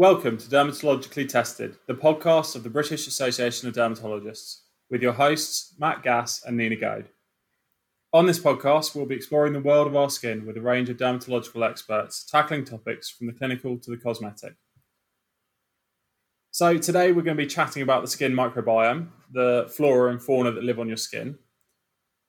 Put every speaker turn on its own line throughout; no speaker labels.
Welcome to Dermatologically Tested, the podcast of the British Association of Dermatologists, with your hosts Matt Gass and Nina Goad. On this podcast, we'll be exploring the world of our skin with a range of dermatological experts, tackling topics from the clinical to the cosmetic. So, today we're going to be chatting about the skin microbiome, the flora and fauna that live on your skin.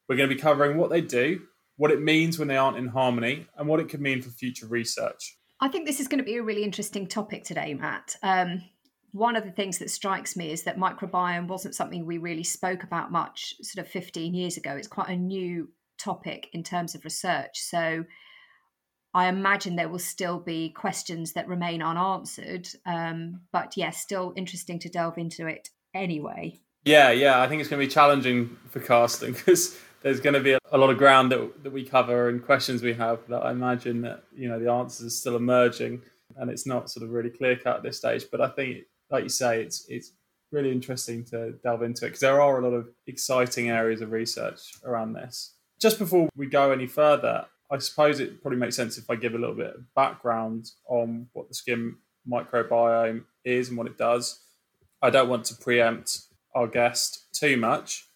We're going to be covering what they do, what it means when they aren't in harmony, and what it could mean for future research.
I think this is going to be a really interesting topic today, Matt. Um, one of the things that strikes me is that microbiome wasn't something we really spoke about much sort of 15 years ago. It's quite a new topic in terms of research. So I imagine there will still be questions that remain unanswered. Um, but yes, yeah, still interesting to delve into it anyway.
Yeah, yeah. I think it's going to be challenging for casting because there's going to be a lot of ground that, that we cover and questions we have that I imagine that you know the answers are still emerging and it's not sort of really clear cut at this stage. But I think, like you say, it's it's really interesting to delve into it because there are a lot of exciting areas of research around this. Just before we go any further, I suppose it probably makes sense if I give a little bit of background on what the skin microbiome is and what it does. I don't want to preempt our guest too much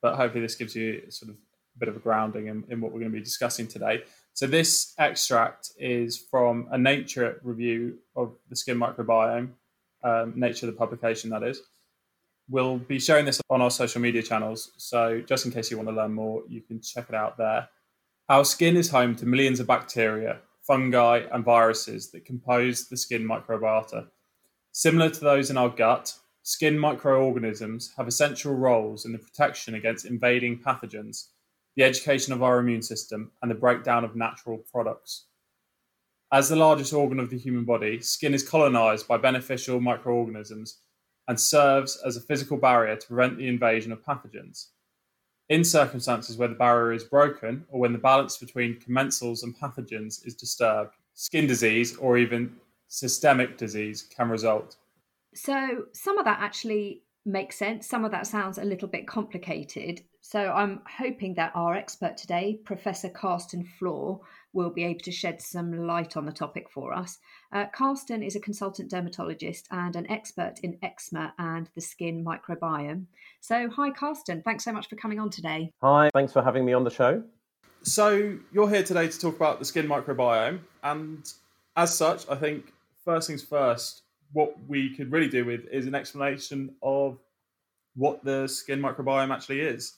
but hopefully this gives you sort of a bit of a grounding in, in what we're going to be discussing today. So this extract is from a Nature review of the skin microbiome, um, Nature the publication that is. We'll be sharing this on our social media channels, so just in case you want to learn more, you can check it out there. Our skin is home to millions of bacteria, fungi, and viruses that compose the skin microbiota. Similar to those in our gut, Skin microorganisms have essential roles in the protection against invading pathogens, the education of our immune system, and the breakdown of natural products. As the largest organ of the human body, skin is colonized by beneficial microorganisms and serves as a physical barrier to prevent the invasion of pathogens. In circumstances where the barrier is broken or when the balance between commensals and pathogens is disturbed, skin disease or even systemic disease can result.
So some of that actually makes sense. Some of that sounds a little bit complicated. So I'm hoping that our expert today, Professor Carsten Flohr, will be able to shed some light on the topic for us. Uh, Carsten is a consultant dermatologist and an expert in eczema and the skin microbiome. So, hi, Carsten. Thanks so much for coming on today.
Hi, thanks for having me on the show.
So, you're here today to talk about the skin microbiome. And as such, I think first things first, what we could really do with is an explanation of what the skin microbiome actually is.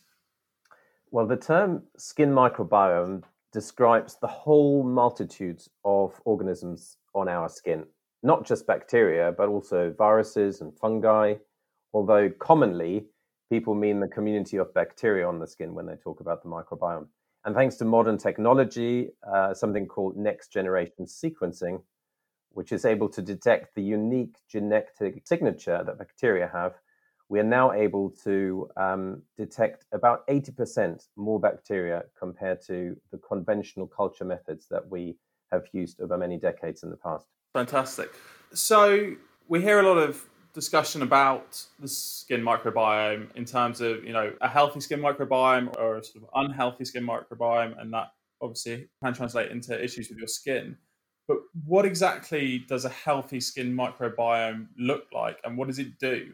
Well, the term skin microbiome describes the whole multitude of organisms on our skin, not just bacteria, but also viruses and fungi, although commonly people mean the community of bacteria on the skin when they talk about the microbiome. And thanks to modern technology, uh, something called next generation sequencing, which is able to detect the unique genetic signature that bacteria have, we are now able to um, detect about 80% more bacteria compared to the conventional culture methods that we have used over many decades in the past.
Fantastic. So we hear a lot of discussion about the skin microbiome in terms of, you know, a healthy skin microbiome or a sort of unhealthy skin microbiome, and that obviously can translate into issues with your skin. But what exactly does a healthy skin microbiome look like and what does it do?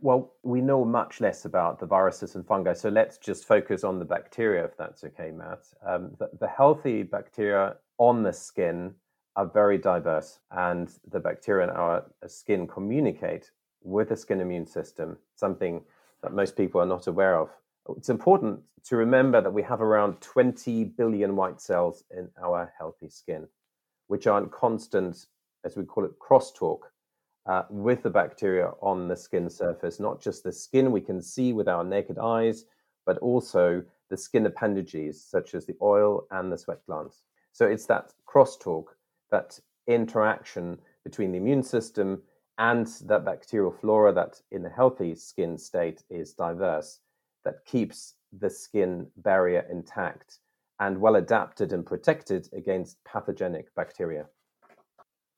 Well, we know much less about the viruses and fungi, so let's just focus on the bacteria, if that's okay, Matt. Um, the, the healthy bacteria on the skin are very diverse, and the bacteria in our skin communicate with the skin immune system, something that most people are not aware of. It's important to remember that we have around 20 billion white cells in our healthy skin which are in constant, as we call it, crosstalk uh, with the bacteria on the skin surface, not just the skin we can see with our naked eyes, but also the skin appendages, such as the oil and the sweat glands. So it's that crosstalk, that interaction between the immune system and that bacterial flora that in a healthy skin state is diverse, that keeps the skin barrier intact and well adapted and protected against pathogenic bacteria.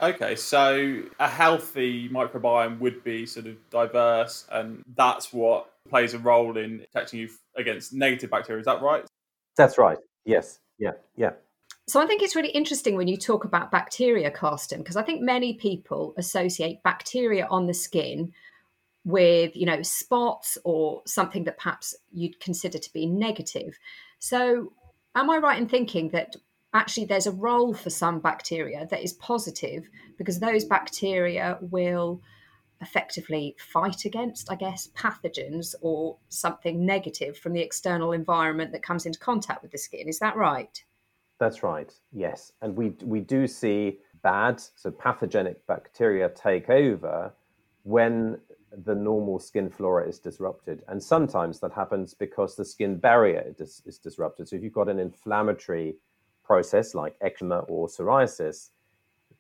Okay, so a healthy microbiome would be sort of diverse, and that's what plays a role in protecting you against negative bacteria. Is that right?
That's right. Yes. Yeah. Yeah.
So I think it's really interesting when you talk about bacteria, Carsten, because I think many people associate bacteria on the skin with, you know, spots or something that perhaps you'd consider to be negative. So am I right in thinking that actually there's a role for some bacteria that is positive because those bacteria will effectively fight against, I guess, pathogens or something negative from the external environment that comes into contact with the skin. Is that right?
That's right. Yes, and we we do see bad, so pathogenic bacteria take over when the normal skin flora is disrupted, and sometimes that happens because the skin barrier is, is disrupted. So if you've got an inflammatory process like eczema or psoriasis,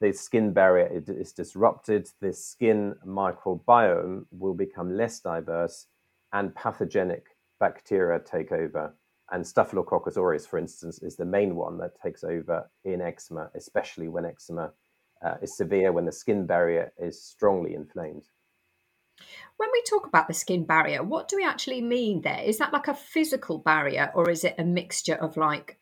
the skin barrier is disrupted, the skin microbiome will become less diverse, and pathogenic bacteria take over. And Staphylococcus aureus, for instance, is the main one that takes over in eczema, especially when eczema uh, is severe, when the skin barrier is strongly inflamed.
When we talk about the skin barrier, what do we actually mean there? Is that like a physical barrier, or is it a mixture of like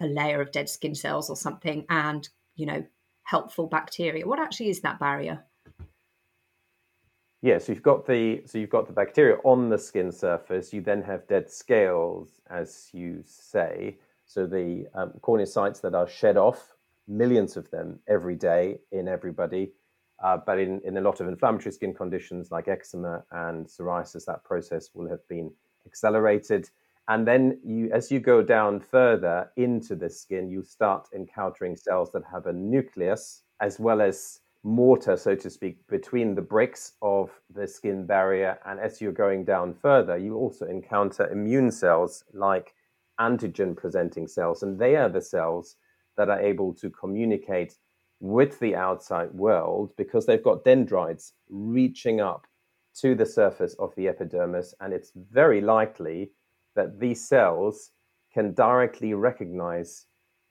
a layer of dead skin cells or something and, you know, helpful bacteria. What actually is that barrier?
Yeah, so you've got the so you've got the bacteria on the skin surface. You then have dead scales, as you say. So the um, corneocytes that are shed off, millions of them every day in everybody. Uh, but in, in a lot of inflammatory skin conditions like eczema and psoriasis, that process will have been accelerated. And then you, as you go down further into the skin, you start encountering cells that have a nucleus as well as mortar, so to speak, between the bricks of the skin barrier. And as you're going down further, you also encounter immune cells like antigen presenting cells. And they are the cells that are able to communicate with the outside world because they've got dendrites reaching up to the surface of the epidermis. And it's very likely that these cells can directly recognize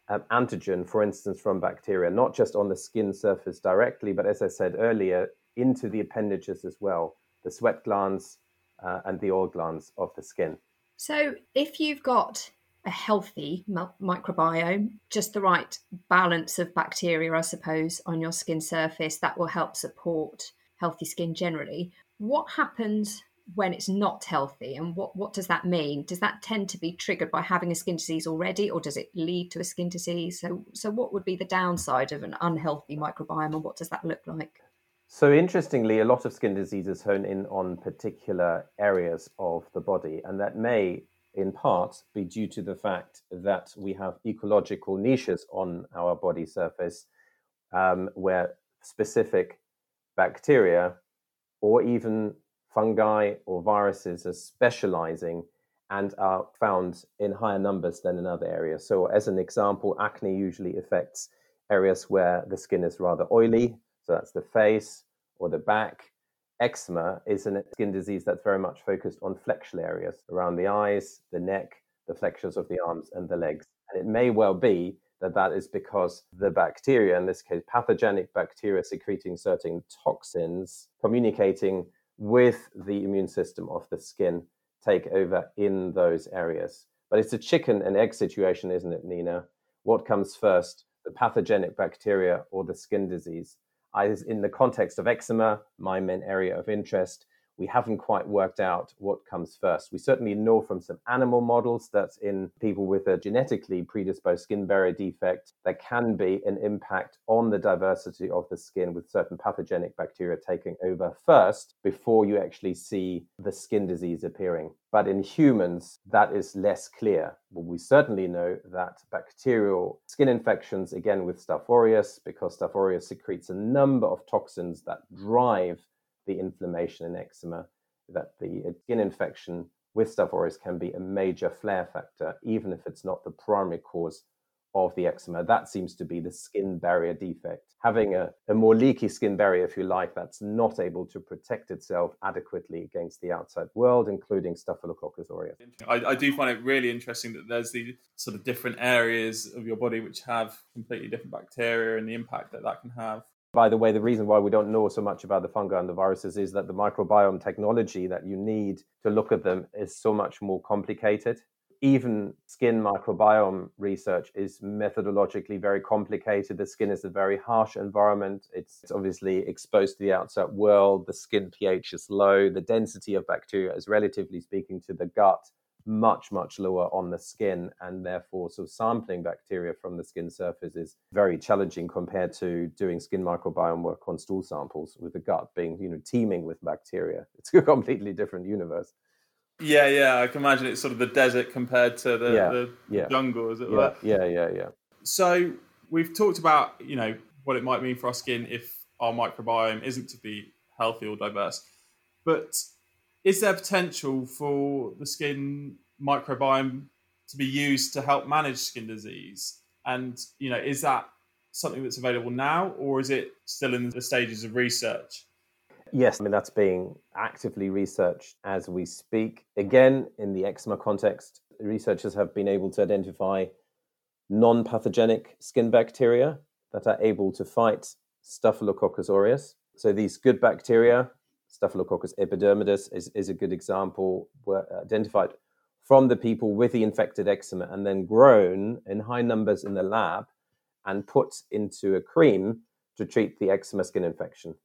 um, antigen, for instance, from bacteria, not just on the skin surface directly, but as I said earlier, into the appendages as well, the sweat glands uh, and the oil glands of the skin.
So, if you've got a healthy microbiome, just the right balance of bacteria, I suppose, on your skin surface, that will help support healthy skin generally. What happens when it's not healthy and what, what does that mean? Does that tend to be triggered by having a skin disease already or does it lead to a skin disease? So so what would be the downside of an unhealthy microbiome and what does that look like?
So interestingly a lot of skin diseases hone in on particular areas of the body and that may in part be due to the fact that we have ecological niches on our body surface um, where specific bacteria or even fungi or viruses are specializing and are found in higher numbers than in other areas. So, as an example, acne usually affects areas where the skin is rather oily, so that's the face or the back. Eczema is a skin disease that's very much focused on flexural areas around the eyes, the neck, the flexures of the arms, and the legs. And it may well be that that is because the bacteria, in this case, pathogenic bacteria secreting certain toxins, communicating with the immune system of the skin take over in those areas. But it's a chicken and egg situation, isn't it, Nina? What comes first, the pathogenic bacteria or the skin disease? I, in the context of eczema, my main area of interest, we haven't quite worked out what comes first. We certainly know from some animal models that in people with a genetically predisposed skin barrier defect, there can be an impact on the diversity of the skin with certain pathogenic bacteria taking over first before you actually see the skin disease appearing. But in humans, that is less clear. But we certainly know that bacterial skin infections, again with Staph aureus, because Staph aureus secretes a number of toxins that drive the inflammation and eczema, that the skin infection with Staph aureus can be a major flare factor, even if it's not the primary cause of the eczema. That seems to be the skin barrier defect. Having a, a more leaky skin barrier, if you like, that's not able to protect itself adequately against the outside world, including Staphylococcus aureus.
I, I do find it really interesting that there's these sort of different areas of your body which have completely different bacteria and the impact that that can have
by the way, the reason why we don't know so much about the fungi and the viruses is that the microbiome technology that you need to look at them is so much more complicated. even skin microbiome research is methodologically very complicated. The skin is a very harsh environment. It's obviously exposed to the outside world. The skin pH is low. The density of bacteria is relatively speaking to the gut much much lower on the skin and therefore sort of sampling bacteria from the skin surface is very challenging compared to doing skin microbiome work on stool samples with the gut being you know teeming with bacteria it's a completely different universe
yeah, yeah, I can imagine it's sort of the desert compared to the,
Yeah,
the
yeah.
jungle, as it
yeah
were.
yeah yeah yeah
So we've talked about you know what it might mean for our skin if our microbiome isn't to be healthy or diverse, but is there potential for the skin microbiome to be used to help manage skin disease? And you know, is that something that's available now, or is it still in the stages of research?
Yes, I mean, that's being actively researched as we speak. Again, in the eczema context, researchers have been able to identify non pathogenic skin bacteria that are able to fight Staphylococcus aureus. So, these good bacteria, Staphylococcus epidermidis is, is a good example, were identified from the people with the infected eczema and then grown in high numbers in the lab and put into a cream to treat the eczema skin infection.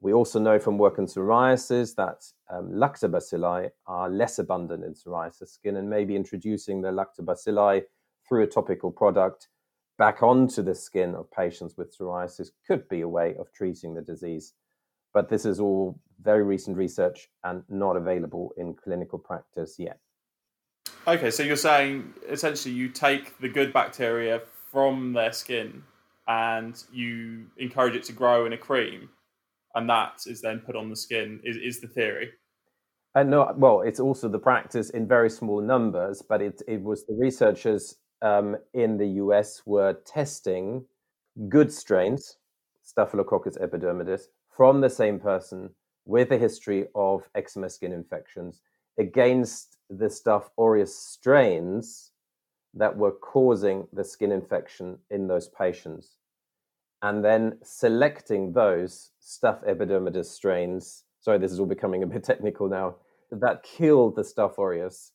We also know from work in psoriasis that um, lactobacilli are less abundant in psoriasis skin, and maybe introducing the lactobacilli through a topical product back onto the skin of patients with psoriasis could be a way of treating the disease. But this is all very recent research and not available in clinical practice yet.
Okay, so you're saying essentially you take the good bacteria from their skin and you encourage it to grow in a cream, and that is then put on the skin. Is, is the theory?
And no, well, it's also the practice in very small numbers, but it, it was the researchers um, in the US were testing good strains, Staphylococcus epidermidis, from the same person with a history of eczema skin infections against the Staph aureus strains that were causing the skin infection in those patients. And then selecting those Staph epidermidis strains. Sorry, this is all becoming a bit technical now. That killed the Staph aureus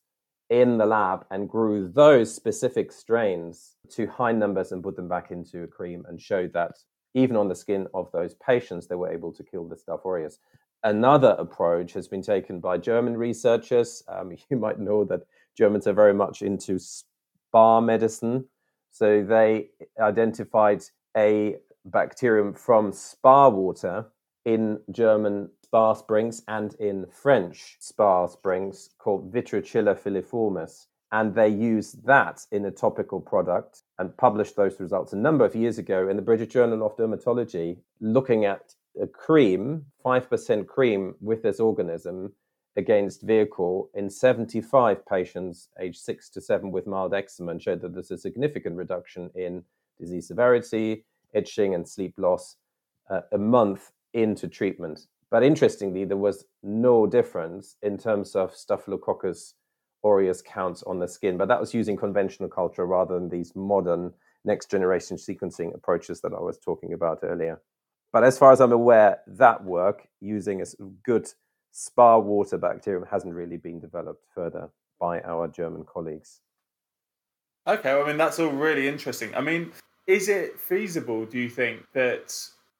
in the lab and grew those specific strains to high numbers and put them back into a cream and showed that even on the skin of those patients, they were able to kill the Staph aureus. Another approach has been taken by German researchers. Um, you might know that Germans are very much into spa medicine. So they identified a bacterium from spa water in German spa springs and in French spa springs called Vitreoscilla filiformis. And they used that in a topical product and published those results a number of years ago in the British Journal of Dermatology, looking at a cream, 5% cream with this organism against vehicle in 75 patients aged 6 to 7 with mild eczema and showed that there's a significant reduction in disease severity, itching, and sleep loss uh, a month into treatment. But interestingly, there was no difference in terms of Staphylococcus aureus counts on the skin, but that was using conventional culture rather than these modern next generation sequencing approaches that I was talking about earlier. But as far as I'm aware, that work using a good spa water bacterium hasn't really been developed further by our German colleagues.
Okay, well, I mean that's all really interesting. I mean, is it feasible? Do you think that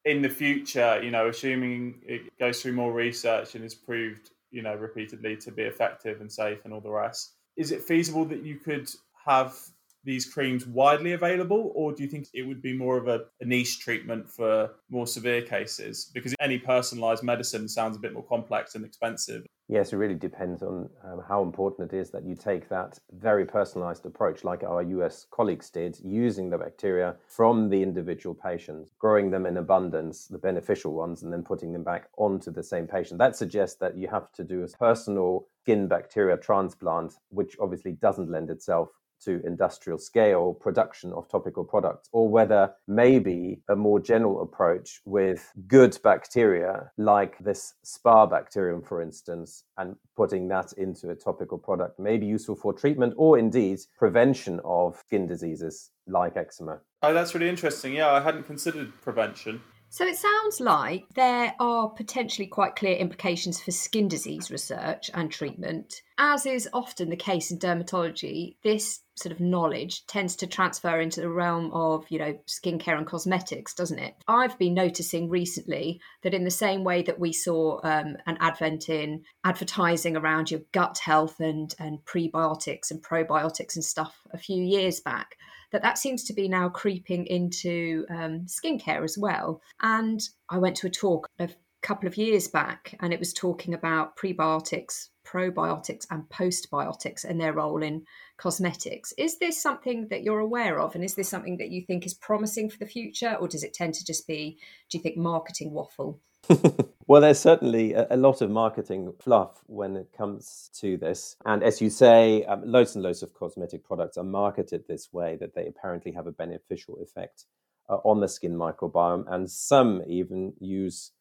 in the future, you know, assuming it goes through more research and is proved, you know, repeatedly to be effective and safe and all the rest, is it feasible that you could have these creams widely available, or do you think it would be more of a, a, niche treatment for more severe cases? Because any personalized medicine sounds a bit more complex and expensive.
Yes, it really depends on um, how important it is that you take that very personalized approach, like our US colleagues did, using the bacteria from the individual patients, growing them in abundance, the beneficial ones, and then putting them back onto the same patient. That suggests that you have to do a personal skin bacteria transplant, which obviously doesn't lend itself to industrial scale production of topical products, or whether maybe a more general approach with good bacteria, like this spa bacterium, for instance, and putting that into a topical product may be useful for treatment or indeed prevention of skin diseases like eczema.
Oh, that's really interesting. Yeah, I hadn't considered prevention.
So it sounds like there are potentially quite clear implications for skin disease research and treatment. As is often the case in dermatology, this sort of knowledge tends to transfer into the realm of, you know, skincare and cosmetics, doesn't it? I've been noticing recently that in the same way that we saw um, an advent in advertising around your gut health and, and prebiotics and probiotics and stuff a few years back, that that seems to be now creeping into um, skincare as well. And I went to a talk a couple of years back, and it was talking about prebiotics, probiotics, and postbiotics and their role in cosmetics. Is this something that you're aware of, and is this something that you think is promising for the future, or does it tend to just be, do you think, marketing waffle?
well, there's certainly a, a, lot of marketing fluff when it comes to this. And as you say, um, loads and loads of cosmetic products are marketed this way that they apparently have a beneficial effect uh, on the skin microbiome. And some even use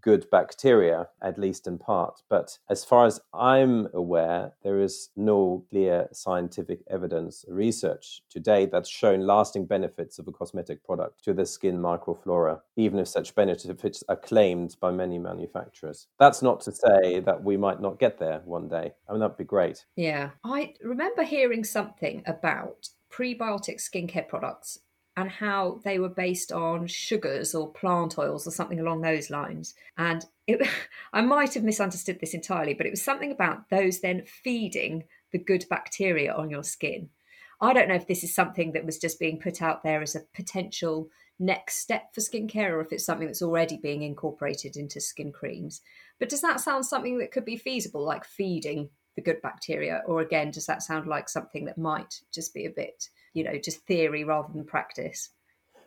good bacteria, at least in part. But as far as I'm aware, there is no clear scientific evidence, research today that's shown lasting benefits of a cosmetic product to the skin microflora, even if such benefits are claimed by many manufacturers. That's not to say that we might not get there one day. I mean, that'd be great.
Yeah. I remember hearing something about prebiotic skincare products and how they were based on sugars or plant oils or something along those lines. And it, I might have misunderstood this entirely, but it was something about those then feeding the good bacteria on your skin. I don't know if this is something that was just being put out there as a potential next step for skincare or if it's something that's already being incorporated into skin creams. But does that sound something that could be feasible, like feeding the good bacteria? Or again, does that sound like something that might just be a bit you know, just theory rather than practice.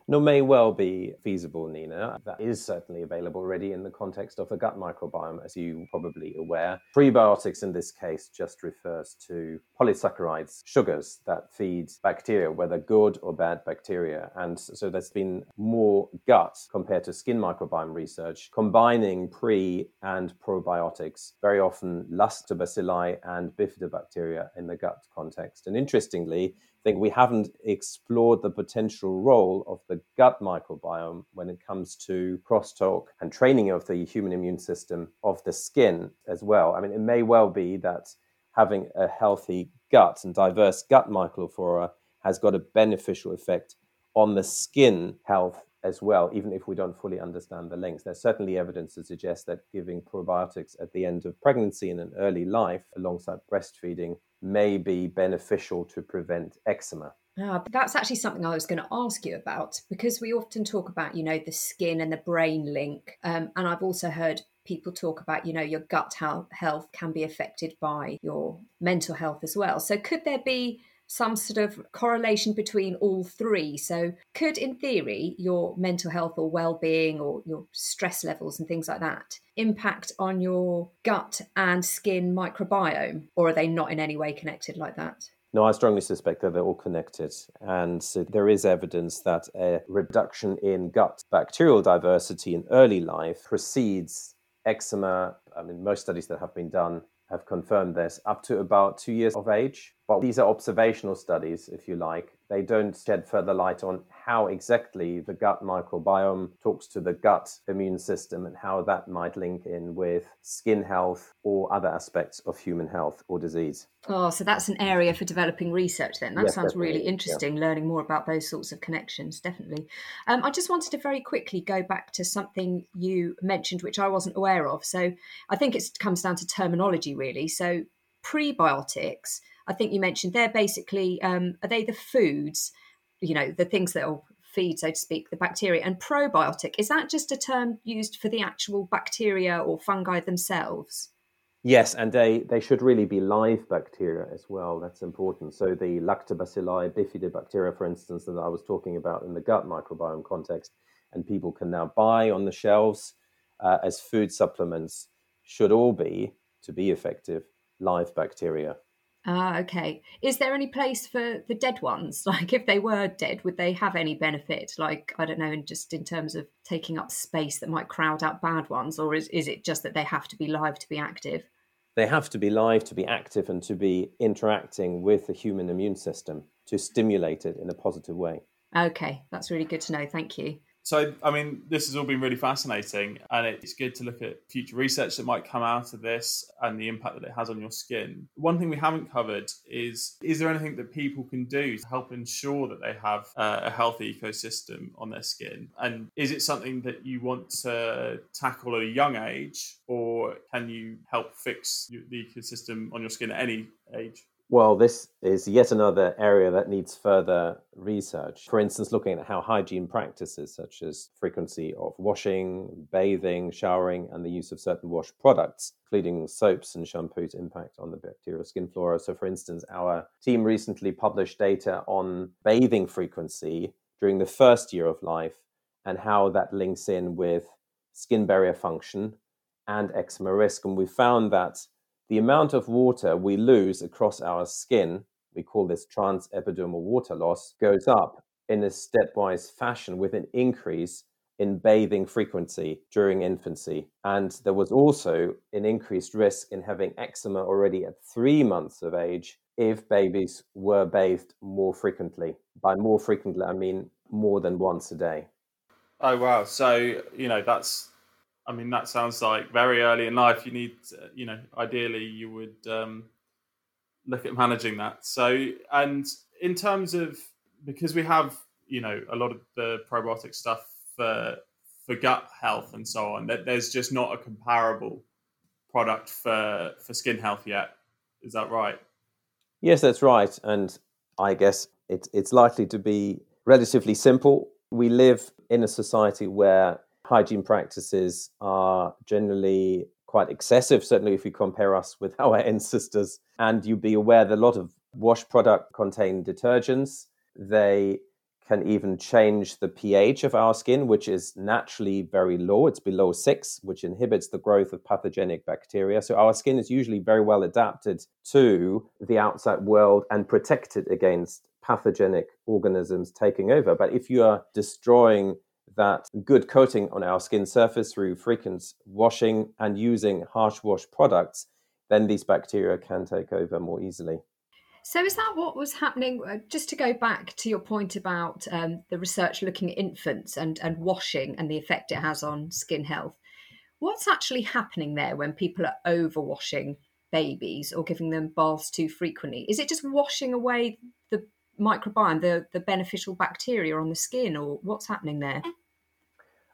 No, may well be feasible, Nina. That is certainly available already in the context of the gut microbiome, as you probably aware. Prebiotics in this case just refers to polysaccharides, sugars that feed bacteria, whether good or bad bacteria. And so there's been more gut compared to skin microbiome research, combining pre and probiotics, very often lactobacilli and bifidobacteria in the gut context. And interestingly, think we haven't explored the potential role of the gut microbiome when it comes to crosstalk and training of the human immune system of the skin as well. I mean, it may well be that having a healthy gut and diverse gut microflora has got a beneficial effect on the skin health as well, even if we don't fully understand the links. There's certainly evidence to suggest that giving probiotics at the end of pregnancy and an early life alongside breastfeeding may be beneficial to prevent eczema.
Ah, that's actually something I was going to ask you about because we often talk about, you know, the skin and the brain link. Um, and I've also heard people talk about, you know, your gut health can be affected by your mental health as well. So could there be some sort of correlation between all three. So, could, in theory, your mental health or well being or your stress levels and things like that impact on your gut and skin microbiome, or are they not in any way connected like that?
No, I strongly suspect that they're all connected. And so there is evidence that a reduction in gut bacterial diversity in early life precedes eczema. I mean, most studies that have been done have confirmed this up to about two years of age. But these are observational studies, if you like. They don't shed further light on how exactly the gut microbiome talks to the gut immune system and how that might link in with skin health or other aspects of human health or disease.
Oh, so that's an area for developing research then. That yes, sounds really interesting, yeah. learning more about those sorts of connections, definitely. Um, I just wanted to very quickly go back to something you mentioned, which I wasn't aware of. So I think it comes down to terminology, really. So prebiotics I think you mentioned they're basically um, are they the foods, you know, the things that will feed, so to speak, the bacteria. And probiotic is that just a term used for the actual bacteria or fungi themselves?
Yes, and they, they should really be live bacteria as well. That's important. So the lactobacilli, bifidobacteria, for instance, that I was talking about in the gut microbiome context, and people can now buy on the shelves uh, as food supplements, should all be, to be effective, live bacteria.
Ah, okay. Is there any place for the dead ones? Like, if they were dead, would they have any benefit? Like, I don't know, and just in terms of taking up space that might crowd out bad ones, or is, is it just that they have to be live to be active?
They have to be live to be active and to be interacting with the human immune system to stimulate it in a positive way.
Okay, that's really good to know. Thank you.
So, I mean, this has all been really fascinating, and it's good to look at future research that might come out of this and the impact that it has on your skin. One thing we haven't covered is is there anything that people can do to help ensure that they have uh, a healthy ecosystem on their skin? And is it something that you want to tackle at a young age, or can you help fix the ecosystem on your skin at any age?
Well, this is yet another area that needs further research. For instance, looking at how hygiene practices such as frequency of washing, bathing, showering, and the use of certain wash products, including soaps and shampoos, impact on the bacterial skin flora. So, for instance, our team recently published data on bathing frequency during the first year of life and how that links in with skin barrier function and eczema risk. And we found that the amount of water we lose across our skin, we call this transepidermal water loss, goes up in a stepwise fashion with an increase in bathing frequency during infancy. And there was also an increased risk in having eczema already at three months of age if babies were bathed more frequently. By more frequently, I mean more than once a day.
Oh, wow. So, you know, that's I mean, that sounds like very early in life. You need, you know, ideally you would um, look at managing that. So, and in terms of because we have, you know, a lot of the probiotic stuff for for gut health and so on, that there's just not a comparable product for for skin health yet. Is that right?
Yes, that's right. And I guess it's it's likely to be relatively simple. We live in a society where hygiene practices are generally quite excessive, certainly if you compare us with our ancestors. And you'd be aware that a lot of wash product contain detergents. They can even change the pH of our skin, which is naturally very low. It's below six, which inhibits the growth of pathogenic bacteria. So our skin is usually very well adapted to the outside world and protected against pathogenic organisms taking over. But if you are destroying that good coating on our skin surface through frequent washing and using harsh wash products, then these bacteria can take over more easily.
So, is that what was happening? Uh, just to go back to your point about um, the research looking at infants and, and washing and the effect it has on skin health, what's actually happening there when people are overwashing babies or giving them baths too frequently? Is it just washing away the microbiome, the, the beneficial bacteria on the skin, or what's happening there?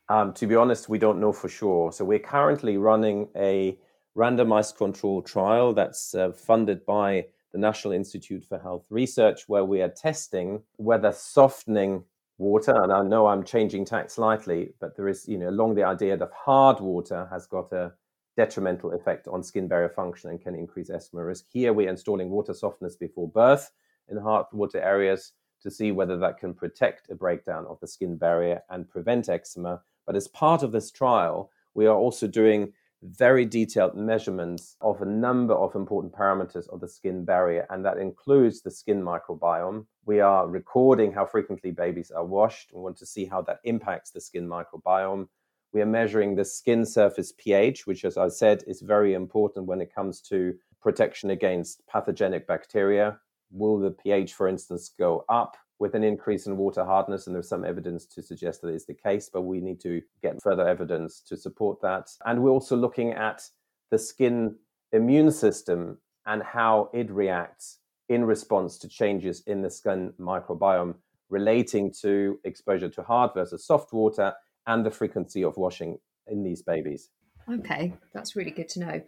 Um, to be honest, we don't know for sure. So we're currently running a randomized control trial that's uh, funded by the National Institute for Health Research, where we are testing whether softening water, and I know I'm changing tack slightly, but there is, you know, along the idea that hard water has got a detrimental effect on skin barrier function and can increase eczema risk. Here we're installing water softeners before birth in hard water areas to see whether that can protect a breakdown of the skin barrier and prevent eczema but as part of this trial, we are also doing very detailed measurements of a number of important parameters of the skin barrier, and that includes the skin microbiome. We are recording how frequently babies are washed and want to see how that impacts the skin microbiome. We are measuring the skin surface pH, which, as I said, is very important when it comes to protection against pathogenic bacteria. Will the pH, for instance, go up? With an increase in water hardness, and there's some evidence to suggest that is the case, but we need to get further evidence to support that. And we're also looking at the skin immune system and how it reacts in response to changes in the skin microbiome relating to exposure to hard versus soft water and the frequency of washing in these babies.
Okay, that's really good to know.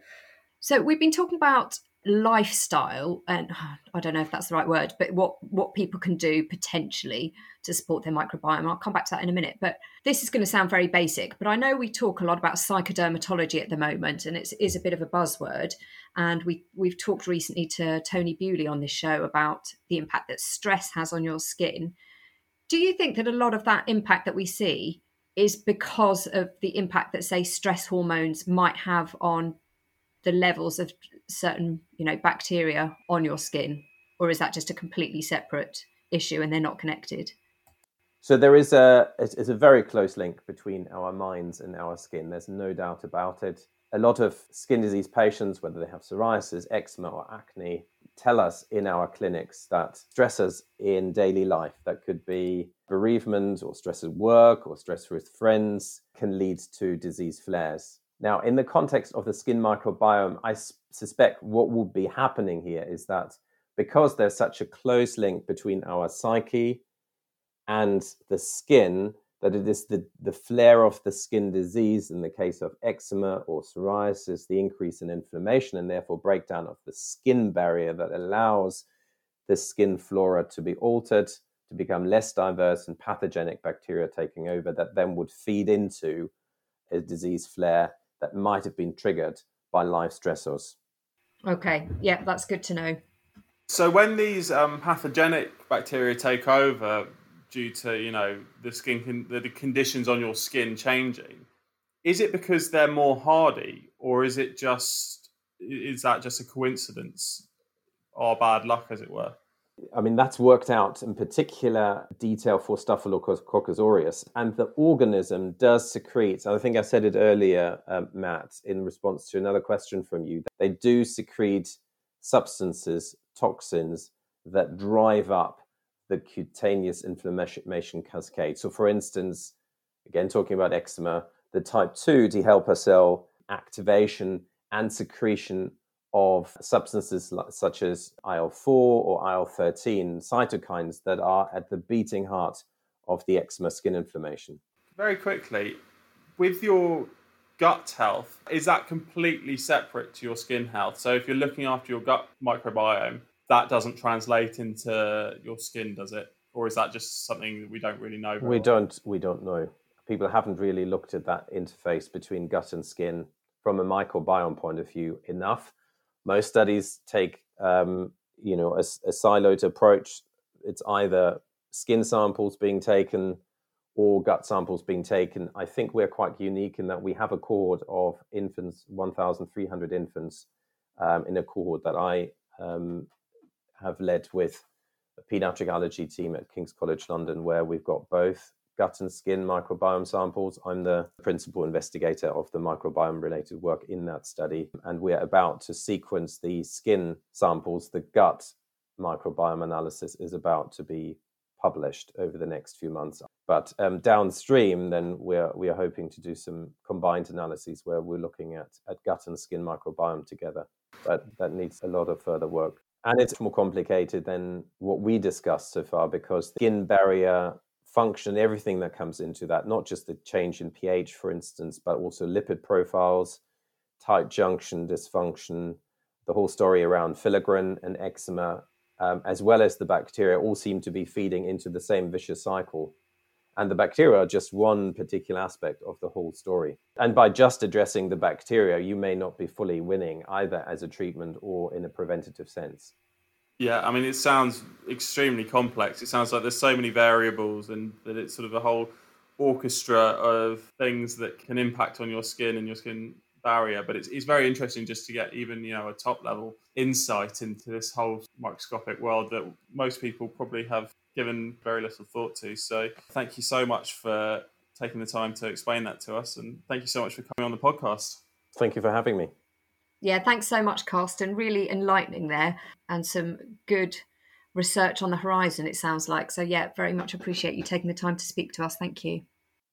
So, we've been talking about lifestyle and i don't know if that's the right word but what what people can do potentially to support their microbiome i'll come back to that in a minute but this is going to sound very basic but i know we talk a lot about psychodermatology at the moment and it is a bit of a buzzword and we we've talked recently to tony bewley on this show about the impact that stress has on your skin. Do you think that a lot of that impact that we see is because of the impact that say stress hormones might have on the levels of certain you know bacteria on your skin or is that just a completely separate issue and they're not connected?
So there is a it's a very close link between our minds and our skin. There's no doubt about it. A lot of skin disease patients whether they have psoriasis eczema or acne tell us in our clinics that stressors in daily life, that could be bereavement or stress at work or stress with friends, can lead to disease flares. Now, in the context of the skin microbiome, I suspect what will be happening here is that because there's such a close link between our psyche and the skin, that it is the, the flare of the skin disease in the case of eczema or psoriasis, the increase in inflammation and therefore breakdown of the skin barrier that allows the skin flora to be altered, to become less diverse and pathogenic bacteria taking over that then would feed into a disease flare that might have been triggered by life stressors.
Okay, yeah, that's good to know.
So when these um, pathogenic bacteria take over, due to you know the skin con- the conditions on your skin changing is it because they're more hardy or is it just is that just a coincidence or bad luck as it were
I mean, that's worked out in particular detail for Staphylococcus aureus. And the organism does secrete, I think I said it earlier, um, Matt, in response to another question from you. They do secrete substances, toxins that drive up the cutaneous inflammation cascade. So, for instance, again, talking about eczema, the type 2 T helper cell activation and secretion of substances such as IL 4 or IL 13 cytokines that are at the beating heart of the eczema skin inflammation.
Very quickly, with your gut health, is that completely separate to your skin health? So, if you're looking after your gut microbiome, that doesn't translate into your skin, does it? Or is that just something that we don't really know?
We don't. We don't know. People haven't really looked at that interface between gut and skin from a microbiome point of view enough. Most studies take, um, you know, a, a siloed approach. It's either skin samples being taken or gut samples being taken. I think we're quite unique in that we have a cohort of infants, 1,300 infants, um, in a cohort that I um, have led with a pediatric allergy team at King's College London, where we've got both gut and skin microbiome samples. I'm the principal investigator of the microbiome related work in that study, and we're about to sequence the skin samples. The gut microbiome analysis is about to be published over the next few months. But um, downstream, then we're we are hoping to do some combined analyses where we're looking at, at gut and skin microbiome together. But that needs a lot of further work. And it's more complicated than what we discussed so far because the skin barrier function, everything that comes into that, not just the change in pH, for instance, but also lipid profiles, tight junction dysfunction, the whole story around filaggrin and eczema, um, as well as the bacteria, all seem to be feeding into the same vicious cycle. And the bacteria are just one particular aspect of the whole story. And by just addressing the bacteria, you may not be fully winning either as a treatment or in a preventative sense.
Yeah, I mean, it sounds extremely complex. It sounds like there's so many variables and that it's sort of a whole orchestra of things that can impact on your skin and your skin barrier. But it's, it's very interesting just to get even, you know, a top level insight into this whole microscopic world that most people probably have given very little thought to. So thank you so much for taking the time to explain that to us. And thank you so much for coming on the podcast.
Thank you for having me.
Yeah, thanks so much, Carsten. Really enlightening there and some good research on the horizon, it sounds like. So, yeah, very much appreciate you taking the time to speak to us. Thank you.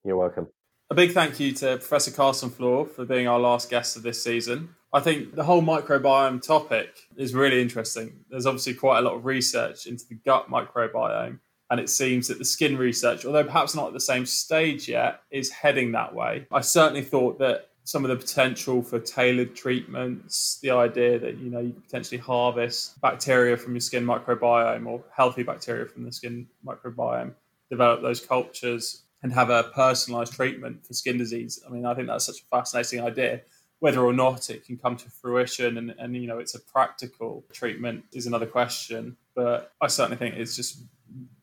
You're welcome.
A big thank you to Professor Carsten Flohr for being our last guest of this season. I think the whole microbiome topic is really interesting. There's obviously quite a lot of research into the gut microbiome, and it seems that the skin research, although perhaps not at the same stage yet, is heading that way. I certainly thought that some of the potential for tailored treatments, the idea that you know you potentially harvest bacteria from your skin microbiome or healthy bacteria from the skin microbiome, develop those cultures and have a personalized treatment for skin disease. I mean, I think that's such a fascinating idea whether or not it can come to fruition and, and you know it's a practical treatment is another question but i certainly think it's just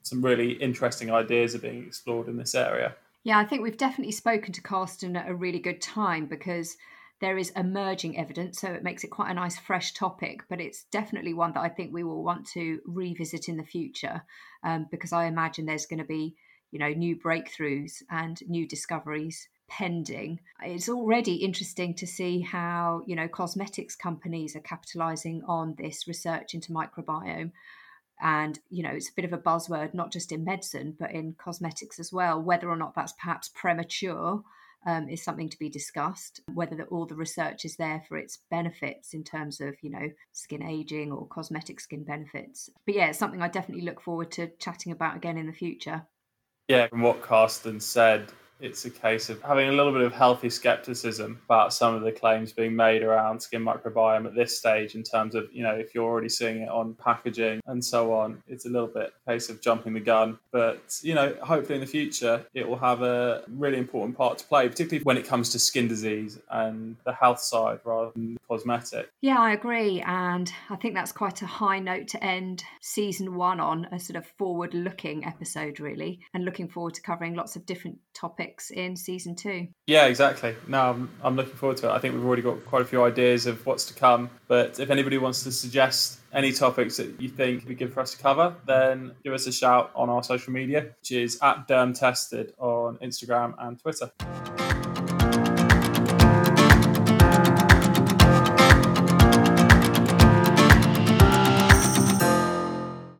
some really interesting ideas are being explored in this area
yeah i think we've definitely spoken to carsten at a really good time because there is emerging evidence so it makes it quite a nice fresh topic but it's definitely one that i think we will want to revisit in the future um, because i imagine there's going to be you know new breakthroughs and new discoveries pending. It's already interesting to see how, you know, cosmetics companies are capitalizing on this research into microbiome. And, you know, it's a bit of a buzzword, not just in medicine, but in cosmetics as well. Whether or not that's perhaps premature um, is something to be discussed. Whether the, all the research is there for its benefits in terms of, you know, skin aging or cosmetic skin benefits. But yeah, it's something I definitely look forward to chatting about again in the future.
Yeah, from what Carsten said, it's a case of having a little bit of healthy skepticism about some of the claims being made around skin microbiome at this stage in terms of you know if you're already seeing it on packaging and so on. It's a little bit a case of jumping the gun. But you know hopefully in the future it will have a really important part to play particularly when it comes to skin disease and the health side rather than cosmetic
yeah i agree and i think that's quite a high note to end season one on a sort of forward looking episode really and looking forward to covering lots of different topics topics in season two.
Yeah, exactly. No, I'm, I'm looking forward to it. I think we've already got quite a few ideas of what's to come. But if anybody wants to suggest any topics that you think would be good for us to cover, then give us a shout on our social media, which is at Derm Tested on Instagram and Twitter.